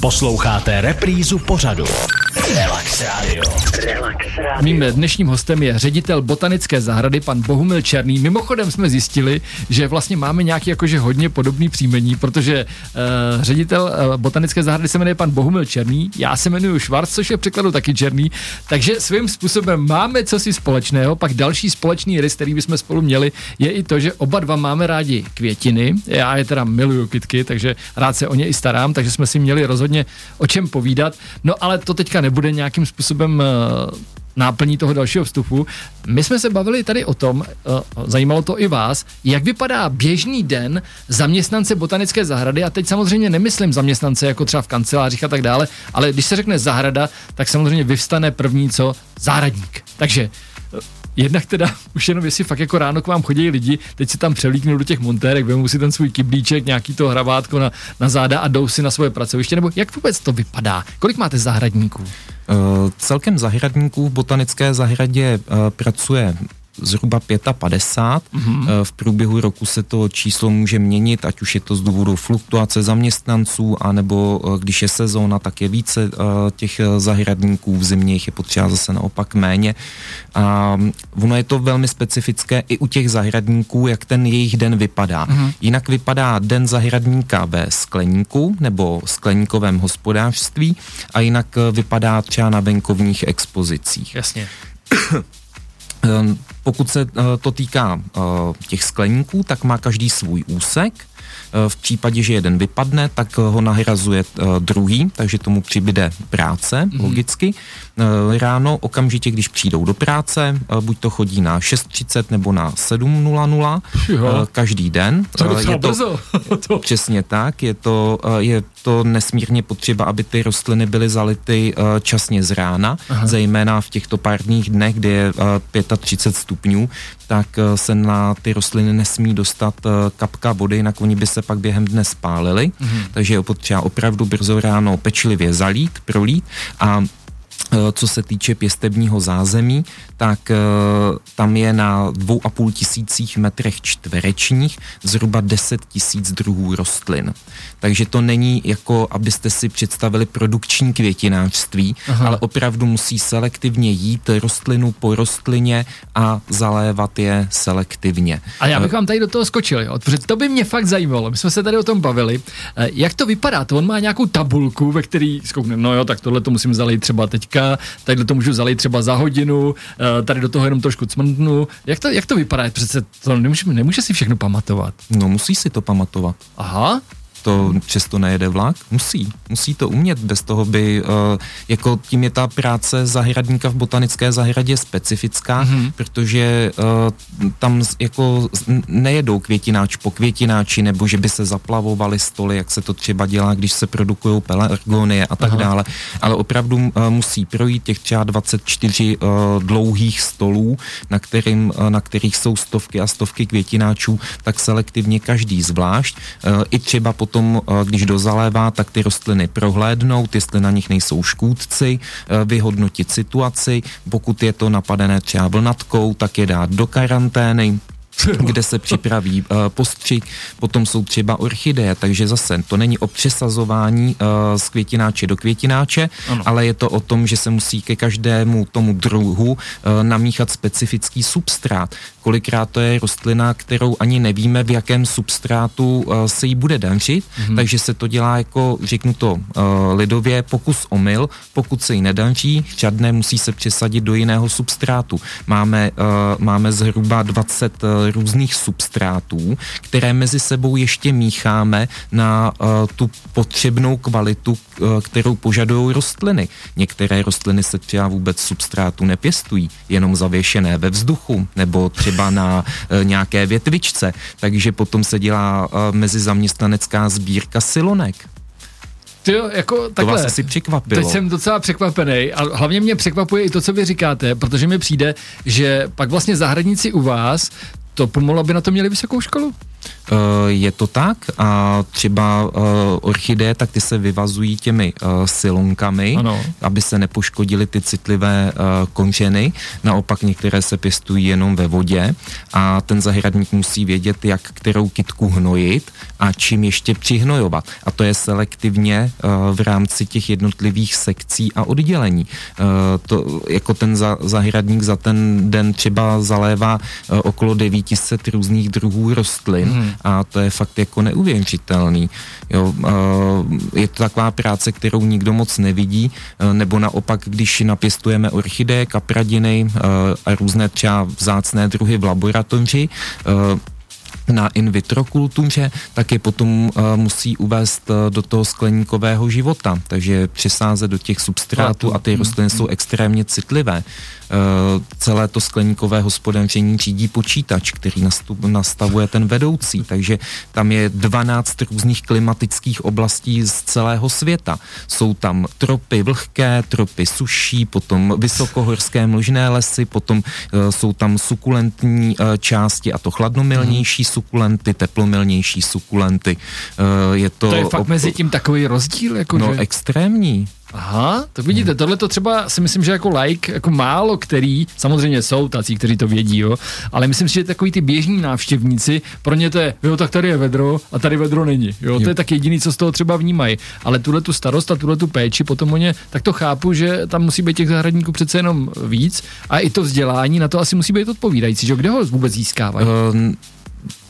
Posloucháte reprízu pořadu. Relax Radio. Relax Radio. Mým dnešním hostem je ředitel botanické zahrady, pan Bohumil Černý. Mimochodem jsme zjistili, že vlastně máme nějaký jakože hodně podobný příjmení, protože uh, ředitel uh, botanické zahrady se jmenuje pan Bohumil Černý, já se jmenuji Švarc, což je překladu taky Černý, takže svým způsobem máme co si společného. Pak další společný rys, který bychom spolu měli, je i to, že oba dva máme rádi květiny. Já je teda miluju kytky, takže rád se o ně i starám, takže jsme si měli rozhodně o čem povídat. No ale to teďka nebude nějakým způsobem uh, náplní toho dalšího vstupu. My jsme se bavili tady o tom, uh, zajímalo to i vás, jak vypadá běžný den zaměstnance botanické zahrady a teď samozřejmě nemyslím zaměstnance jako třeba v kancelářích a tak dále, ale když se řekne zahrada, tak samozřejmě vyvstane první co zahradník. Takže Jednak teda už jenom jestli fakt jako ráno k vám chodí lidi, teď si tam přelíknou do těch montérek, vezmou si ten svůj kyblíček, nějaký to hravátko na, na záda a jdou si na svoje pracoviště, nebo jak vůbec to vypadá? Kolik máte zahradníků? Uh, celkem zahradníků v botanické zahradě uh, pracuje zhruba 55. Mm-hmm. V průběhu roku se to číslo může měnit, ať už je to z důvodu fluktuace zaměstnanců, anebo eh, když je sezóna, tak je více eh, těch zahradníků, v zimě jich je potřeba zase naopak méně. A mm, ono je to velmi specifické i u těch zahradníků, jak ten jejich den vypadá. Mm-hmm. Jinak vypadá den zahradníka ve skleníku nebo skleníkovém hospodářství a jinak vypadá třeba na venkovních expozicích. Jasně. Pokud se eh, to týká eh, těch skleníků, tak má každý svůj úsek. Eh, v případě, že jeden vypadne, tak ho nahrazuje druhý, takže tomu přibyde práce, mm-hmm. logicky. Ráno, okamžitě, když přijdou do práce, buď to chodí na 6.30 nebo na 7.00 každý den. To je to, to. Přesně tak, je to, je to nesmírně potřeba, aby ty rostliny byly zality časně z rána, Aha. zejména v těchto párních dnech, kde je uh, 35 stupňů, tak uh, se na ty rostliny nesmí dostat uh, kapka vody, jinak oni by se pak během dne spálili, mhm. takže je potřeba opravdu brzo ráno pečlivě zalít, prolít a co se týče pěstebního zázemí, tak uh, tam je na dvou a půl tisících metrech čtverečních zhruba 10 tisíc druhů rostlin. Takže to není jako, abyste si představili produkční květinářství, Aha. ale opravdu musí selektivně jít rostlinu po rostlině a zalévat je selektivně. A já bych vám tady do toho skočil, jo? protože to by mě fakt zajímalo. My jsme se tady o tom bavili. Eh, jak to vypadá? To on má nějakou tabulku, ve který zkoukne, no jo, tak tohle to musím zalít třeba teďka, tady to můžu zalít třeba za hodinu, eh, tady do toho jenom trošku cmrndnu. Jak to, jak to vypadá? Přece to nemůže, nemůže si všechno pamatovat. No musí si to pamatovat. Aha to přesto nejede vlak? Musí. Musí to umět. Bez toho by, uh, jako tím je ta práce zahradníka v botanické zahradě specifická, mm-hmm. protože uh, tam jako nejedou květináč po květináči, nebo že by se zaplavovaly stoly, jak se to třeba dělá, když se produkují pelargonie a tak Aha. dále. Ale opravdu uh, musí projít těch třeba 24 uh, dlouhých stolů, na, kterým, uh, na kterých jsou stovky a stovky květináčů, tak selektivně každý zvlášť. Uh, I třeba potom potom, eh, když dozalévá, tak ty rostliny prohlédnout, jestli na nich nejsou škůdci, eh, vyhodnotit situaci, pokud je to napadené třeba vlnatkou, tak je dát do karantény, kde se připraví uh, postřik, potom jsou třeba orchideje, takže zase to není o přesazování uh, z květináče do květináče, ano. ale je to o tom, že se musí ke každému tomu druhu uh, namíchat specifický substrát. Kolikrát to je rostlina, kterou ani nevíme, v jakém substrátu uh, se jí bude dařit, mm-hmm. takže se to dělá jako, řeknu to uh, lidově, pokus omyl, pokud se jí nedaří, žádné musí se přesadit do jiného substrátu. Máme, uh, máme zhruba 20 uh, různých substrátů, které mezi sebou ještě mícháme na uh, tu potřebnou kvalitu, uh, kterou požadují rostliny. Některé rostliny se třeba vůbec substrátu nepěstují, jenom zavěšené ve vzduchu nebo třeba na uh, nějaké větvičce, takže potom se dělá uh, mezizaměstnanecká sbírka silonek. Ty jo, jako takhle. To vás asi překvapilo. Teď jsem docela překvapený a hlavně mě překvapuje i to, co vy říkáte, protože mi přijde, že pak vlastně zahradníci u vás to pomalu, aby na to měli vysokou školu. Je to tak a třeba orchideje, tak ty se vyvazují těmi silonkami, ano. aby se nepoškodily ty citlivé končeny. Naopak některé se pěstují jenom ve vodě a ten zahradník musí vědět, jak kterou kitku hnojit a čím ještě přihnojovat. A to je selektivně v rámci těch jednotlivých sekcí a oddělení. To, jako ten zahradník za ten den třeba zalévá okolo 900 různých druhů rostlin hmm. a to je fakt jako neuvěřitelný. Jo, je to taková práce, kterou nikdo moc nevidí, nebo naopak, když napěstujeme orchideje, kapradiny a různé třeba vzácné druhy v laboratoři, na in vitro kultuře, tak je potom uh, musí uvést uh, do toho skleníkového života, takže přesázet do těch substrátů a ty rostliny jsou extrémně citlivé. Uh, celé to skleníkové hospodaření řídí počítač, který nastup, nastavuje ten vedoucí, takže tam je 12 různých klimatických oblastí z celého světa. Jsou tam tropy vlhké, tropy suší, potom vysokohorské mlžné lesy, potom uh, jsou tam sukulentní uh, části a to chladnomilnější hmm. Sukulenty, teplomilnější sukulenty. Je to, to je fakt op- mezi tím takový rozdíl? Jako no že... extrémní. Aha, tak vidíte, hmm. tohle to třeba si myslím, že jako like, jako málo který, samozřejmě jsou tací, kteří to vědí, jo, ale myslím si, že takový ty běžní návštěvníci, pro ně to je, jo, tak tady je vedro a tady vedro není, jo, jo. to je tak jediný, co z toho třeba vnímají, ale tuhle tu starost a tuhle tu péči potom o ně, tak to chápu, že tam musí být těch zahradníků přece jenom víc a i to vzdělání na to asi musí být odpovídající, že kde ho vůbec získávají? Uh,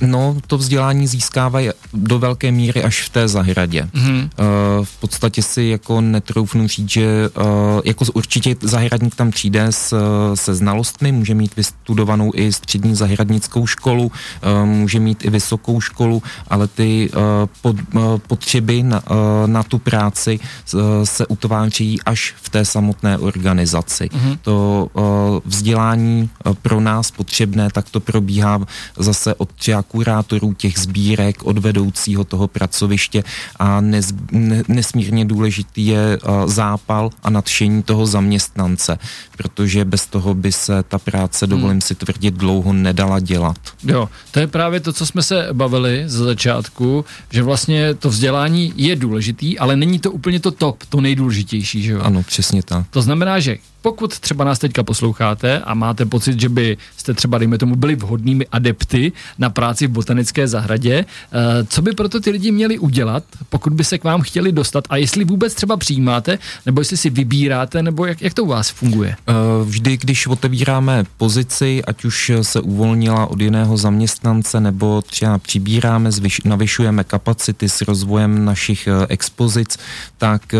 No, to vzdělání získávají do velké míry až v té zahradě. Mm-hmm. Uh, v podstatě si jako netroufnu říct, že uh, jako určitě zahradník tam přijde s, se znalostmi, může mít vystudovanou i střední zahradnickou školu, uh, může mít i vysokou školu, ale ty uh, pod, uh, potřeby na, uh, na tu práci uh, se utváří až v té samotné organizaci. Mm-hmm. To uh, vzdělání uh, pro nás potřebné, tak to probíhá zase od třeba kurátorů těch sbírek, od vedoucího toho pracoviště a nez, ne, nesmírně důležitý je uh, zápal a nadšení toho zaměstnance, protože bez toho by se ta práce, hmm. dovolím si tvrdit, dlouho nedala dělat. Jo, to je právě to, co jsme se bavili ze začátku, že vlastně to vzdělání je důležitý, ale není to úplně to top, to nejdůležitější, že jo? Ano, přesně tak. To znamená, že pokud třeba nás teďka posloucháte a máte pocit, že by jste třeba, dejme tomu, byli vhodnými adepty na práci v botanické zahradě, eh, co by proto ty lidi měli udělat, pokud by se k vám chtěli dostat a jestli vůbec třeba přijímáte, nebo jestli si vybíráte, nebo jak, jak to u vás funguje? Eh, vždy, když otevíráme pozici, ať už se uvolnila od jiného zaměstnance, nebo třeba přibíráme, zvyš, navyšujeme kapacity s rozvojem našich eh, expozic, tak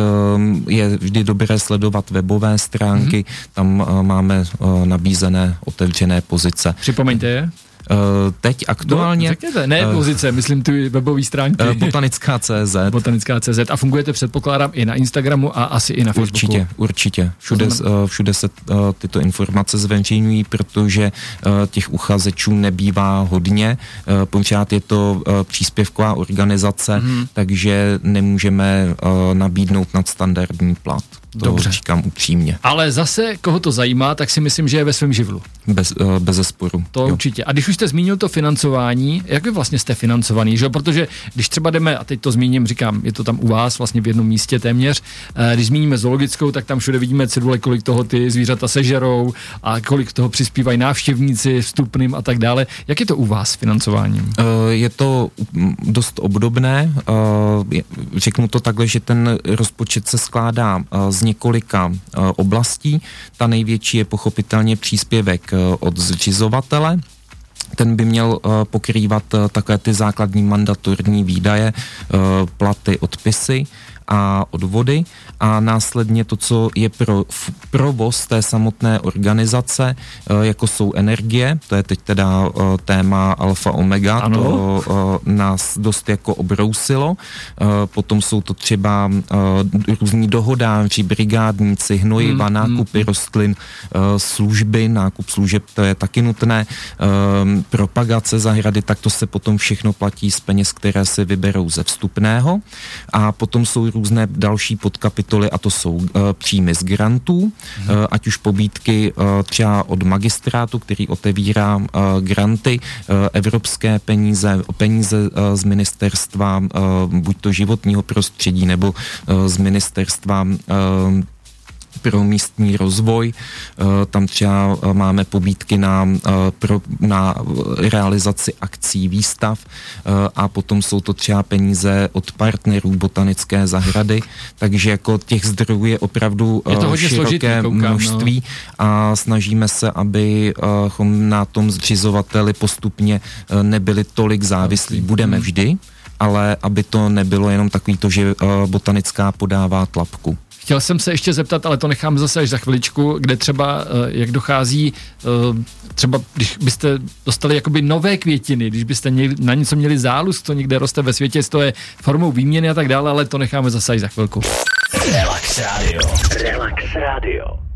je vždy dobré sledovat webové stránky, mm-hmm. tam uh, máme uh, nabízené otevřené pozice. Připomeňte je. Uh, teď aktuálně... No, řekněte, ne uh, pozice, myslím ty webové stránky. Uh, botanická CZ. Botanická CZ. A fungujete, předpokládám, i na Instagramu a asi i na Facebooku. Určitě, určitě. Všude, uh, všude se uh, tyto informace zveřejňují, protože uh, těch uchazečů nebývá hodně. Uh, pořád je to uh, příspěvková organizace, mm-hmm. takže nemůžeme uh, nabídnout nadstandardní plat. To Dobře. říkám upřímně. Ale zase, koho to zajímá, tak si myslím, že je ve svém živlu. Bez, uh, bez zesporu. To jo. určitě. A když už jste zmínil to financování, jak vy vlastně jste financovaný, že? Protože když třeba jdeme, a teď to zmíním, říkám, je to tam u vás vlastně v jednom místě téměř, uh, když zmíníme zoologickou, tak tam všude vidíme cedule, kolik toho ty zvířata sežerou a kolik toho přispívají návštěvníci vstupným a tak dále. Jak je to u vás s financováním? Uh, je to dost obdobné. Uh, řeknu to takhle, že ten rozpočet se skládá z několika eh, oblastí. Ta největší je pochopitelně příspěvek eh, od zřizovatele, ten by měl uh, pokrývat uh, také ty základní mandatorní výdaje, uh, platy, odpisy a odvody a následně to, co je pro provoz té samotné organizace, eh, jako jsou energie, to je teď teda eh, téma alfa omega, ano. to eh, nás dost jako obrousilo. Potom jsou to třeba různí dohodáři, brigádníci, hnojiva, hmm, hmm nákupy hmm. rostlin, služby, nákup služeb, to je taky nutné, propagace zahrady, tak to se potom všechno platí z peněz, které se vyberou ze vstupného a potom jsou různé další podkapitoly a to jsou příjmy z grantů, ať už pobídky třeba od magistrátu, který otevírá granty, evropské peníze, peníze z ministerstva buď to životního prostředí nebo z ministerstva pro místní rozvoj. Eh, tam třeba eh, máme pobídky na, eh, pro, na realizaci akcí, výstav a potom jsou to třeba peníze od partnerů botanické zahrady, takže jako těch zdrojů je opravdu je to široké složitý, koukám, no. množství no. a snažíme se, abychom na tom zřizovateli postupně nebyli tolik závislí. Budeme hmm. vždy, ale aby to nebylo jenom takový to, že botanická podává tlapku. Chtěl jsem se ještě zeptat, ale to nechám zase až za chviličku, kde třeba, eh, jak dochází, eh, třeba když byste dostali jakoby nové květiny, když byste na něco měli záluz, to někde roste ve světě, to je formou výměny a tak dále, ale to necháme zase až za chvilku. Relax Radio. Relax Radio.